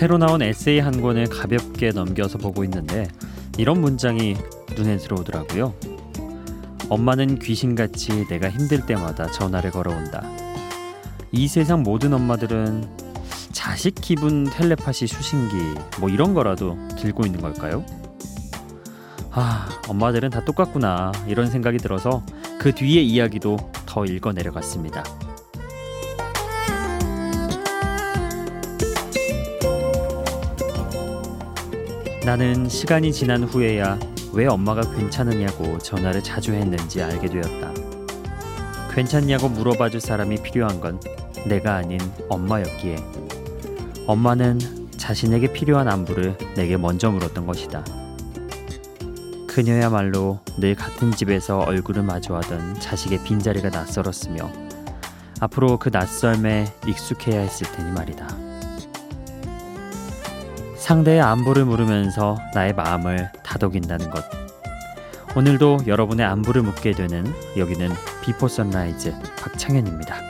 새로 나온 에세이 한 권을 가볍게 넘겨서 보고 있는데 이런 문장이 눈에 들어오더라고요. 엄마는 귀신같이 내가 힘들 때마다 전화를 걸어온다. 이 세상 모든 엄마들은 자식 기분 텔레파시 수신기 뭐 이런 거라도 들고 있는 걸까요? 아, 엄마들은 다 똑같구나 이런 생각이 들어서 그 뒤의 이야기도 더 읽어 내려갔습니다. 나는 시간이 지난 후에야 왜 엄마가 괜찮으냐고 전화를 자주 했는지 알게 되었다. 괜찮냐고 물어봐 줄 사람이 필요한 건 내가 아닌 엄마였기에 엄마는 자신에게 필요한 안부를 내게 먼저 물었던 것이다. 그녀야말로 늘 같은 집에서 얼굴을 마주하던 자식의 빈자리가 낯설었으며 앞으로 그 낯설매 익숙해야 했을 테니 말이다. 상대의 안부를 물으면서 나의 마음을 다독인다는 것. 오늘도 여러분의 안부를 묻게 되는 여기는 Before Sunrise 박창현입니다.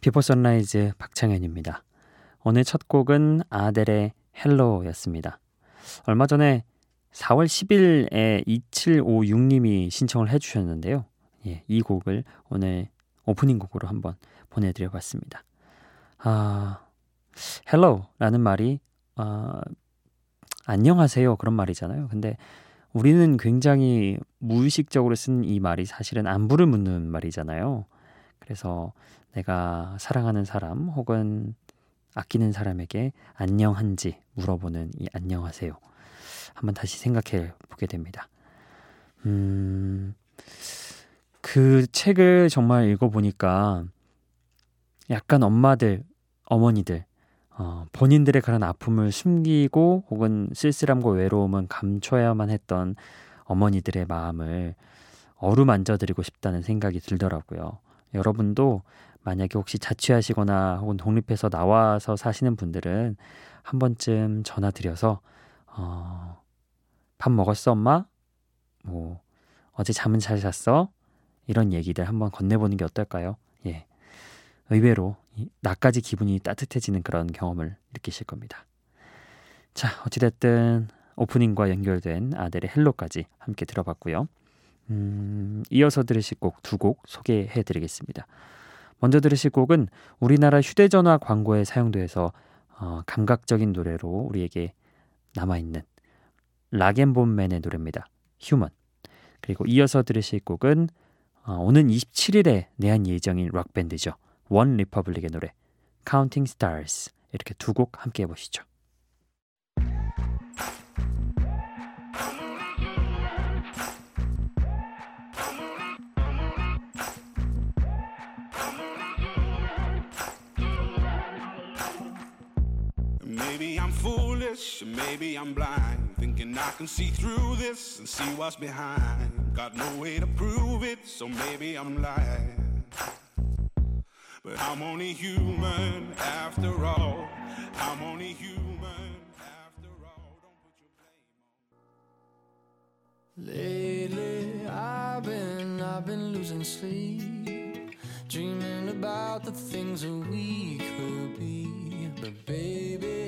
Before Sunrise 박창현입니다. 오늘 첫 곡은 아델의 Hello였습니다. 얼마 전에 4월 10일에 2756님이 신청을 해주셨는데요. 예, 이 곡을 오늘 오프닝 곡으로 한번 보내드려 봤습니다. 아, Hello라는 말이 아, 안녕하세요 그런 말이잖아요. 근데 우리는 굉장히 무의식적으로 쓴 이 말이 사실은 안부를 묻는 말이잖아요. 그래서 내가 사랑하는 사람 혹은 아끼는 사람에게 안녕한지 물어보는 이 안녕하세요. 한번 다시 생각해 보게 됩니다. 음, 그 책을 정말 읽어보니까 약간 엄마들, 어머니들, 어, 본인들의 그런 아픔을 숨기고 혹은 쓸쓸함과 외로움은 감춰야만 했던 어머니들의 마음을 어루만져드리고 싶다는 생각이 들더라고요. 여러분도 만약에 혹시 자취하시거나 혹은 독립해서 나와서 사시는 분들은 한 번쯤 전화 드려서 어, 밥 먹었어 엄마? 뭐 어제 잠은 잘 잤어? 이런 얘기들 한번 건네보는 게 어떨까요? 예. 의외로 나까지 기분이 따뜻해지는 그런 경험을 느끼실 겁니다. 자, 어찌됐든 오프닝과 연결된 아델의 헬로까지 함께 들어봤고요. 음, 이어서 들으실 곡 두 곡 소개해 드리겠습니다. 먼저 들으실 곡은 우리나라 휴대전화 광고에 사용돼서 어, 감각적인 노래로 우리에게 남아있는 Rag'n'Bone Man의 노래입니다. Human. 그리고 이어서 들으실 곡은 어, 오는 27일에 내한 예정인 락밴드죠. OneRepublic의 노래 Counting Stars 이렇게 두 곡 함께 해보시죠. Maybe I'm foolish, maybe I'm blind, thinking I can see through this and see what's behind. Got no way to prove it, so maybe I'm lying. But I'm only human after all. I'm only human after all. Don't put your blame on. Lately, I've been, I've been losing sleep, dreaming about the things that we could be. But baby,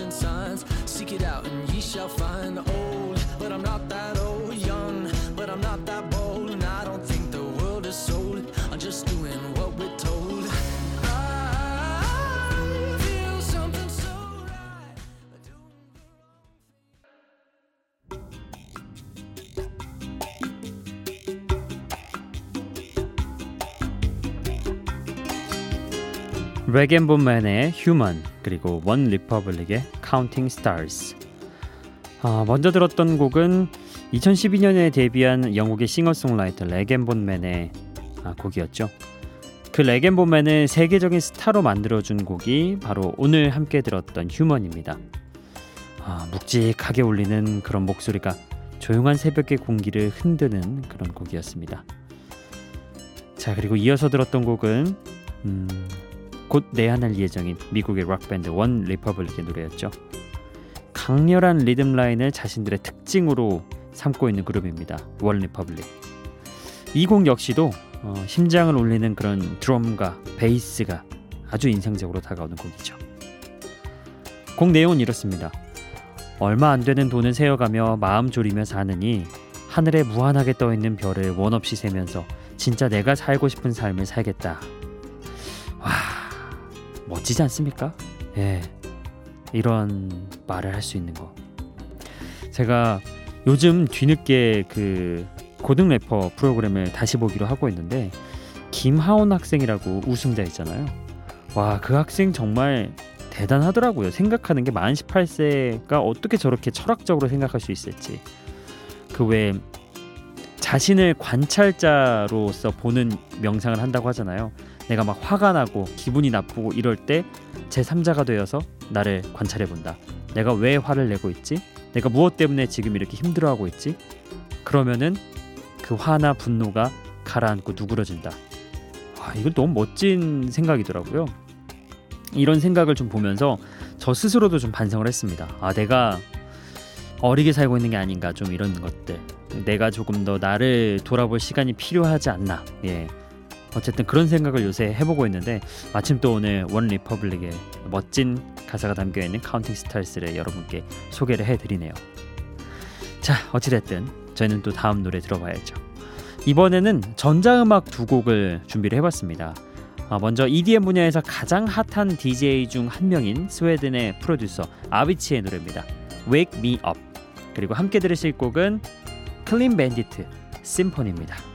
Flashing signs. Seek it out and ye shall find. Old, but I'm not that old. Young, but I'm not that bold. Rag'n'Bone Man의 Human 그리고 OneRepublic의 Counting Stars 아, 먼저 들었던 곡은 2012년에 데뷔한 영국의 싱어송라이터 Rag'n'Bone Man의 아, 곡이었죠. 그 Rag'n'Bone Man을 세계적인 스타로 만들어준 곡이 바로 오늘 함께 들었던 Human입니다. 아, 묵직하게 울리는 그런 목소리가 조용한 새벽의 공기를 흔드는 그런 곡이었습니다. 자 그리고 이어서 들었던 곡은 음, 곧 내한할 예정인 미국의 락밴드 OneRepublic의 노래였죠. 강렬한 리듬 라인을 자신들의 특징으로 삼고 있는 그룹입니다. OneRepublic. 이 곡 역시도 어, 심장을 울리는 그런 드럼과 베이스가 아주 인상적으로 다가오는 곡이죠. 곡 내용은 이렇습니다. 얼마 안 되는 돈을 세어가며 마음 졸이며 사느니 하늘에 무한하게 떠 있는 별을 원 없이 세면서 진짜 내가 살고 싶은 삶을 살겠다. 와, 멋지지 않습니까? 예. 이런 말을 할 수 있는 거. 제가 요즘 뒤늦게 그 고등 래퍼 프로그램을 다시 보기로 하고 있는데 김하온 학생이라고 우승자 있잖아요. 와, 그 학생 정말 대단하더라고요. 생각하는 게 만 18세가 어떻게 저렇게 철학적으로 생각할 수 있을지. 그외 자신을 관찰자로서 보는 명상을 한다고 하잖아요. 내가 막 화가 나고 기분이 나쁘고 이럴 때 제3자가 되어서 나를 관찰해 본다. 내가 왜 화를 내고 있지? 내가 무엇 때문에 지금 이렇게 힘들어하고 있지? 그러면은 그 화나 분노가 가라앉고 누그러진다. 와, 이건 너무 멋진 생각이더라고요. 이런 생각을 좀 보면서 저 스스로도 좀 반성을 했습니다. 아, 내가 어리게 살고 있는 게 아닌가 좀 이런 것들. 내가 조금 더 나를 돌아볼 시간이 필요하지 않나. 예. 어쨌든 그런 생각을 요새 해보고 있는데 마침 또 오늘 OneRepublic의 멋진 가사가 담겨 있는 Counting Stars를 여러분께 소개를 해드리네요. 자 어찌됐든 저희는 또 다음 노래 들어봐야죠. 이번에는 전자음악 두 곡을 준비를 해봤습니다. 아, 먼저 EDM 분야에서 가장 핫한 DJ 중 한 명인 스웨덴의 프로듀서 아비치의 노래입니다. Wake Me Up. 그리고 함께 들으실 곡은 클린 밴디트 심포니입니다.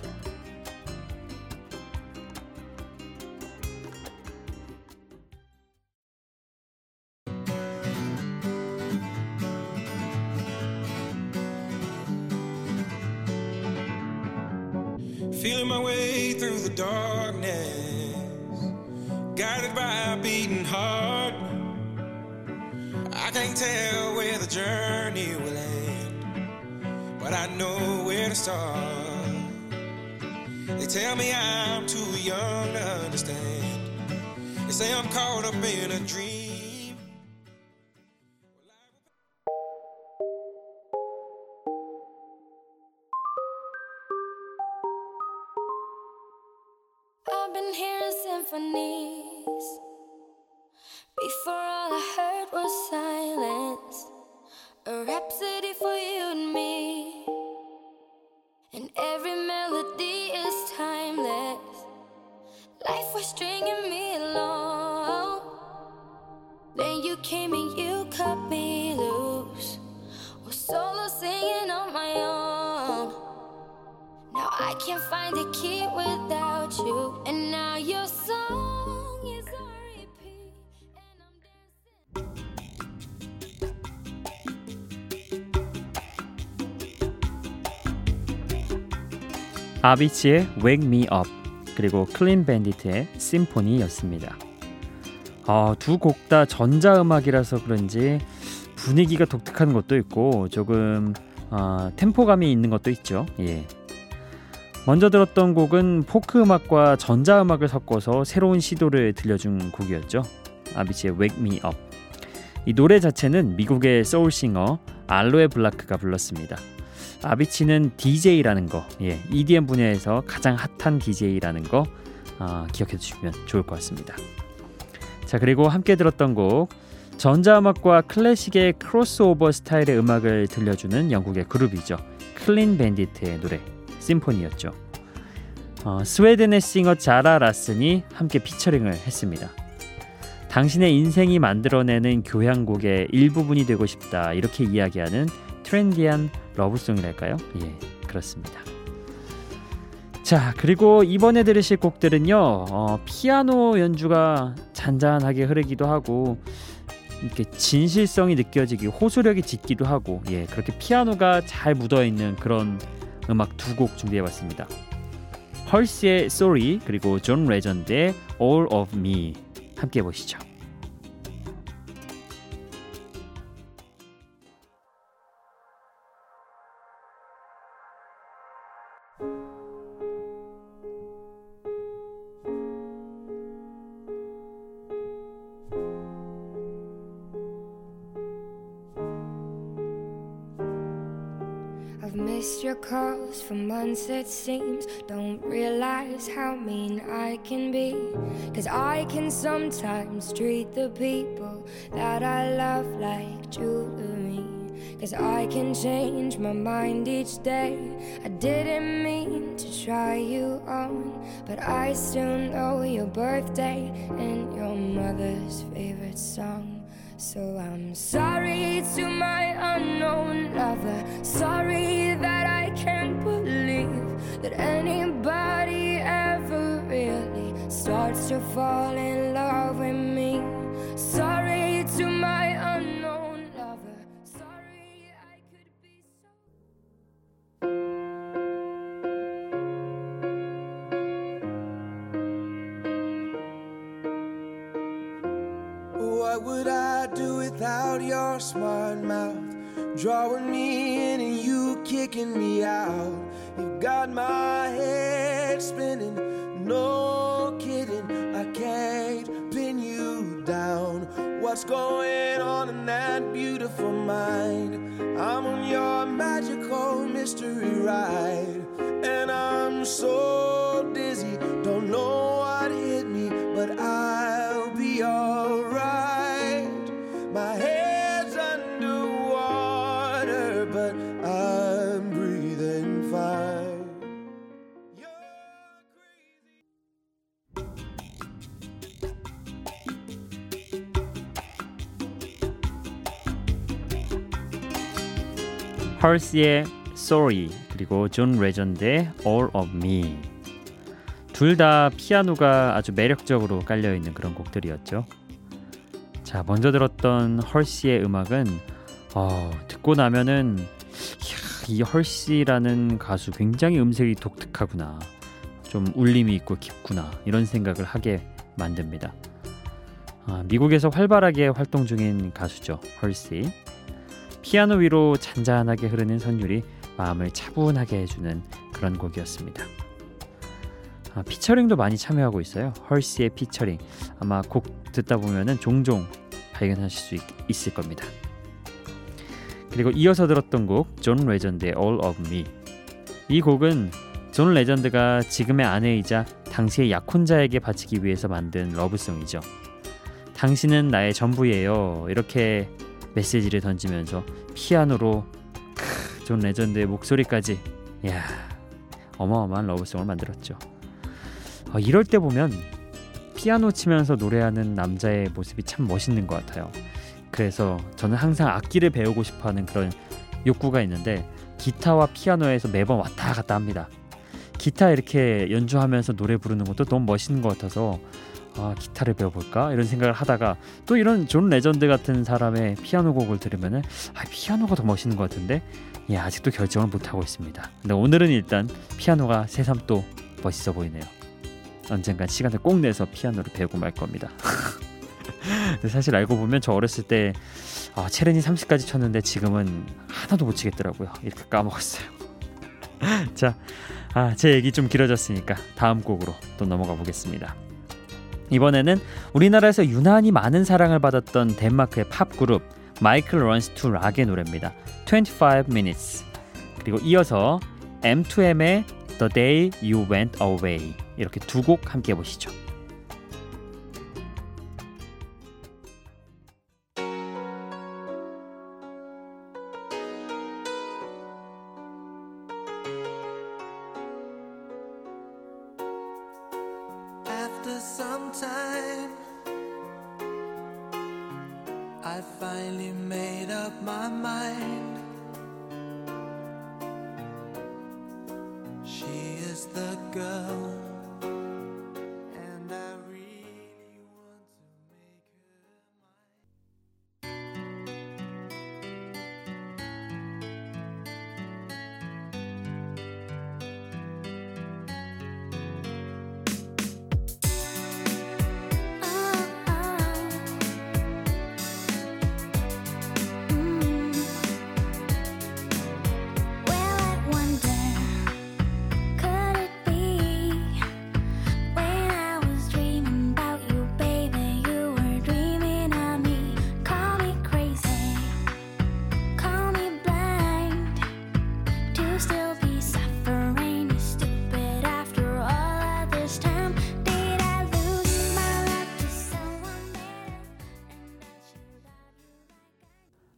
Understand. They say I'm caught up in a dream. Can't find a key without you. And now your song is on repeat. And I'm dancing. 아비치의 Wake Me Up 그리고 클린 밴디트의 심포니였습니다. 아, 두 곡 다 전자음악이라서 그런지 분위기가 독특한 것도 있고 조금 아, 템포감이 있는 것도 있죠. 예. 먼저 들었던 곡은 포크 음악과 전자 음악을 섞어서 새로운 시도를 들려준 곡이었죠. 아비치의 Wake Me Up. 이 노래 자체는 미국의 소울싱어 알로에 블라크가 불렀습니다. 아비치는 DJ라는 거, 예, EDM 분야에서 가장 핫한 DJ라는 거 아, 기억해 두시면 좋을 것 같습니다. 자 그리고 함께 들었던 곡 전자음악과 클래식의 크로스오버 스타일의 음악을 들려주는 영국의 그룹이죠. Clean Bandit의 노래 Symphony였죠. 어, 스웨덴의 싱어 자라 라슨이 함께 피처링을 했습니다. 당신의 인생이 만들어내는 교향곡의 일부분이 되고 싶다 이렇게 이야기하는 트렌디한 러브송이랄까요? 예, 그렇습니다. 자, 그리고 이번에 들으실 곡들은요, 어, 피아노 연주가 잔잔하게 흐르기도 하고, 이렇게 진실성이 느껴지기, 호소력이 짙기도 하고, 예, 그렇게 피아노가 잘 묻어 있는 그런 음악 두 곡 준비해봤습니다. 헐시의 Sorry 그리고 존 레전드의 All of Me 함께 보시죠. I've missed your calls for months, it seems. Don't realize how mean I can be. Cause I can sometimes treat the people that I love like jewelry. Cause I can change my mind each day. I didn't mean to try you on, but I still know your birthday and your mother's favorite song. So I'm sorry to my unknown lover. Sorry that I can't believe that anybody ever really starts to fall in love that beautiful mind? I'm on your magical mystery ride, and I'm so dizzy, don't know 헐시의 Sorry 그리고 존 레전드의 All of Me 둘 다 피아노가 아주 매력적으로 깔려 있는 그런 곡들이었죠. 자 먼저 들었던 헐시의 음악은 어, 듣고 나면은 이야, 이 헐시라는 가수 굉장히 음색이 독특하구나 좀 울림이 있고 깊구나 이런 생각을 하게 만듭니다. 아, 미국에서 활발하게 활동 중인 가수죠 헐시. 피아노 위로 잔잔하게 흐르는 선율이 마음을 차분하게 해주는 그런 곡이었습니다. 아, 피처링도 많이 참여하고 있어요. 헐시의 피처링 아마 곡 듣다 보면은 종종 발견하실 수 있, 있을 겁니다. 그리고 이어서 들었던 곡 존 레전드의 All of Me 이 곡은 존 레전드가 지금의 아내이자 당시의 약혼자에게 바치기 위해서 만든 러브송이죠. 당신은 나의 전부예요. 이렇게 메시지를 던지면서 피아노로 크, 존 레전드의 목소리까지 야 어마어마한 러브송을 만들었죠. 어, 이럴 때 보면 피아노 치면서 노래하는 남자의 모습이 참 멋있는 것 같아요. 그래서 저는 항상 악기를 배우고 싶어하는 그런 욕구가 있는데 기타와 피아노에서 매번 왔다 갔다 합니다. 기타 이렇게 연주하면서 노래 부르는 것도 너무 멋있는 것 같아서 아, 기타를 배워볼까 이런 생각을 하다가 또 이런 존 레전드 같은 사람의 피아노 곡을 들으면은 아, 피아노가 더 멋있는 것 같은데 예, 아직도 결정을 못 하고 있습니다. 근데 오늘은 일단 피아노가 새삼 또 멋있어 보이네요. 언젠간 시간을 꼭 내서 피아노를 배우고 말 겁니다. 사실 알고 보면 저 어렸을 때 아, 체르니 30까지 쳤는데 지금은 하나도 못 치겠더라고요. 이렇게 까먹었어요. 자, 아, 제 얘기 좀 길어졌으니까 다음 곡으로 또 넘어가 보겠습니다. 이번에는 우리나라에서 유난히 많은 사랑을 받았던 덴마크의 팝 그룹 Michael Learns to Rock의 노래입니다. 25 minutes. 그리고 이어서 M2M의 The Day You Went Away 이렇게 두 곡 함께 보시죠.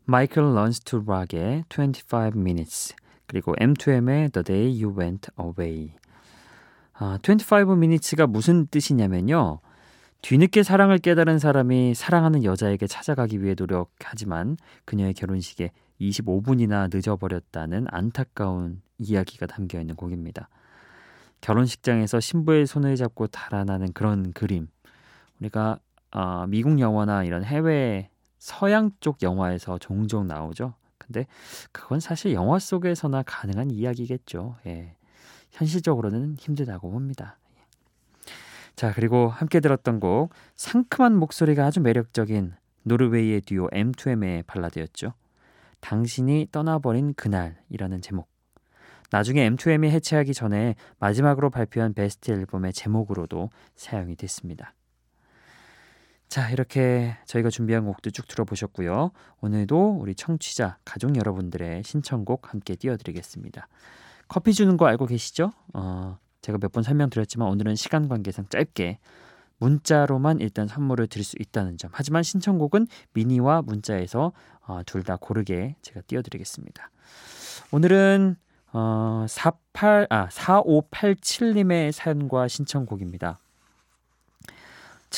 Michael Learns To Rock의 25 minutes 그리고 M2M의 The Day You Went Away. 아, 25 minutes가 무슨 뜻이냐면요. 뒤늦게 사랑을 깨달은 사람이 사랑하는 여자에게 찾아가기 위해 노력하지만 그녀의 결혼식에 25분이나 늦어버렸다는 안타까운 이야기가 담겨 있는 곡입니다. 결혼식장에서 신부의 손을 잡고 달아나는 그런 그림. 우리가 아, 미국 영화나 이런 해외 서양 쪽 영화에서 종종 나오죠. 근데 그건 사실 영화 속에서나 가능한 이야기겠죠. 예. 현실적으로는 힘들다고 봅니다. 예. 자, 그리고 함께 들었던 곡 상큼한 목소리가 아주 매력적인 노르웨이의 듀오 M2M의 발라드였죠. 당신이 떠나버린 그날이라는 제목. 나중에 M2M이 해체하기 전에 마지막으로 발표한 베스트 앨범의 제목으로도 사용이 됐습니다. 자, 이렇게 저희가 준비한 곡도 쭉 들어보셨고요. 오늘도 우리 청취자, 가족 여러분들의 신청곡 함께 띄워드리겠습니다. 커피 주는 거 알고 계시죠? 어, 제가 몇 번 설명드렸지만 오늘은 시간 관계상 짧게 문자로만 일단 선물을 드릴 수 있다는 점. 하지만 신청곡은 미니와 문자에서 어, 둘 다 고르게 제가 띄워드리겠습니다. 오늘은 어, 48, 아, 4587님의 사연과 신청곡입니다.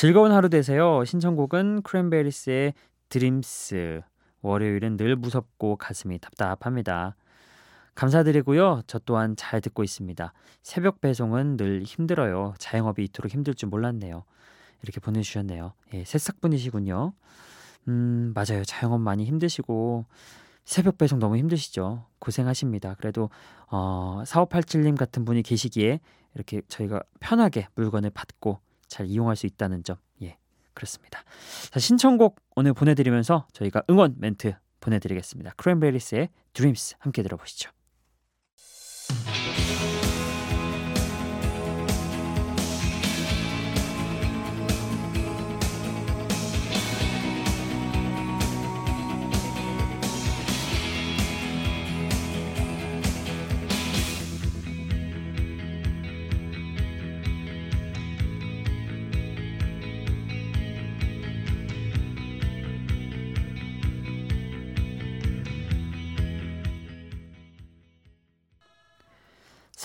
즐거운 하루 되세요. 신청곡은 크랜베리스의 드림스. 월요일은 늘 무섭고 가슴이 답답합니다. 감사드리고요. 저 또한 잘 듣고 있습니다. 새벽 배송은 늘 힘들어요. 자영업이 이토록 힘들 줄 몰랐네요. 이렇게 보내주셨네요. 예, 새싹분이시군요. 음, 맞아요. 자영업 많이 힘드시고 새벽 배송 너무 힘드시죠. 고생하십니다. 그래도 어, 4587님 같은 분이 계시기에 이렇게 저희가 편하게 물건을 받고 잘 이용할 수 있다는 점. 예, 그렇습니다. 자, 신청곡 오늘 보내 드리면서 저희가 응원 멘트 보내 드리겠습니다. 크랜베리스의 Dreams 함께 들어보시죠.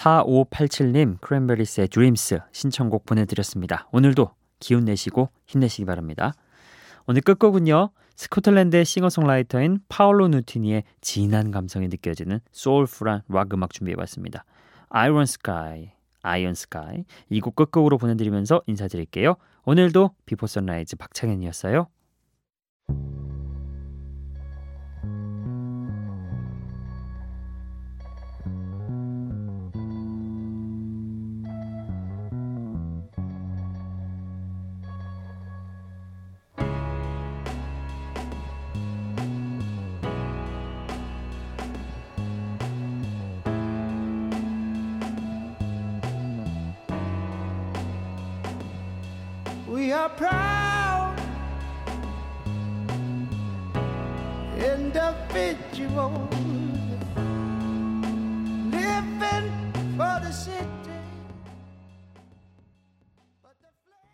(4587님) Cranberries의 Dreams 신청곡 보내드렸습니다. 오늘도 기운 내시고 힘내시기 바랍니다. 오늘 끝곡은요. 스코틀랜드의 싱어송라이터인 파울로 누티니의 진한 감성이 느껴지는 soulful한 락 음악 준비해봤습니다. Iron Sky, Iron Sky 이 곡 끝곡으로 보내드리면서 인사드릴게요. 오늘도 Before Sunrise 박창현이었어요. Are proud individuals.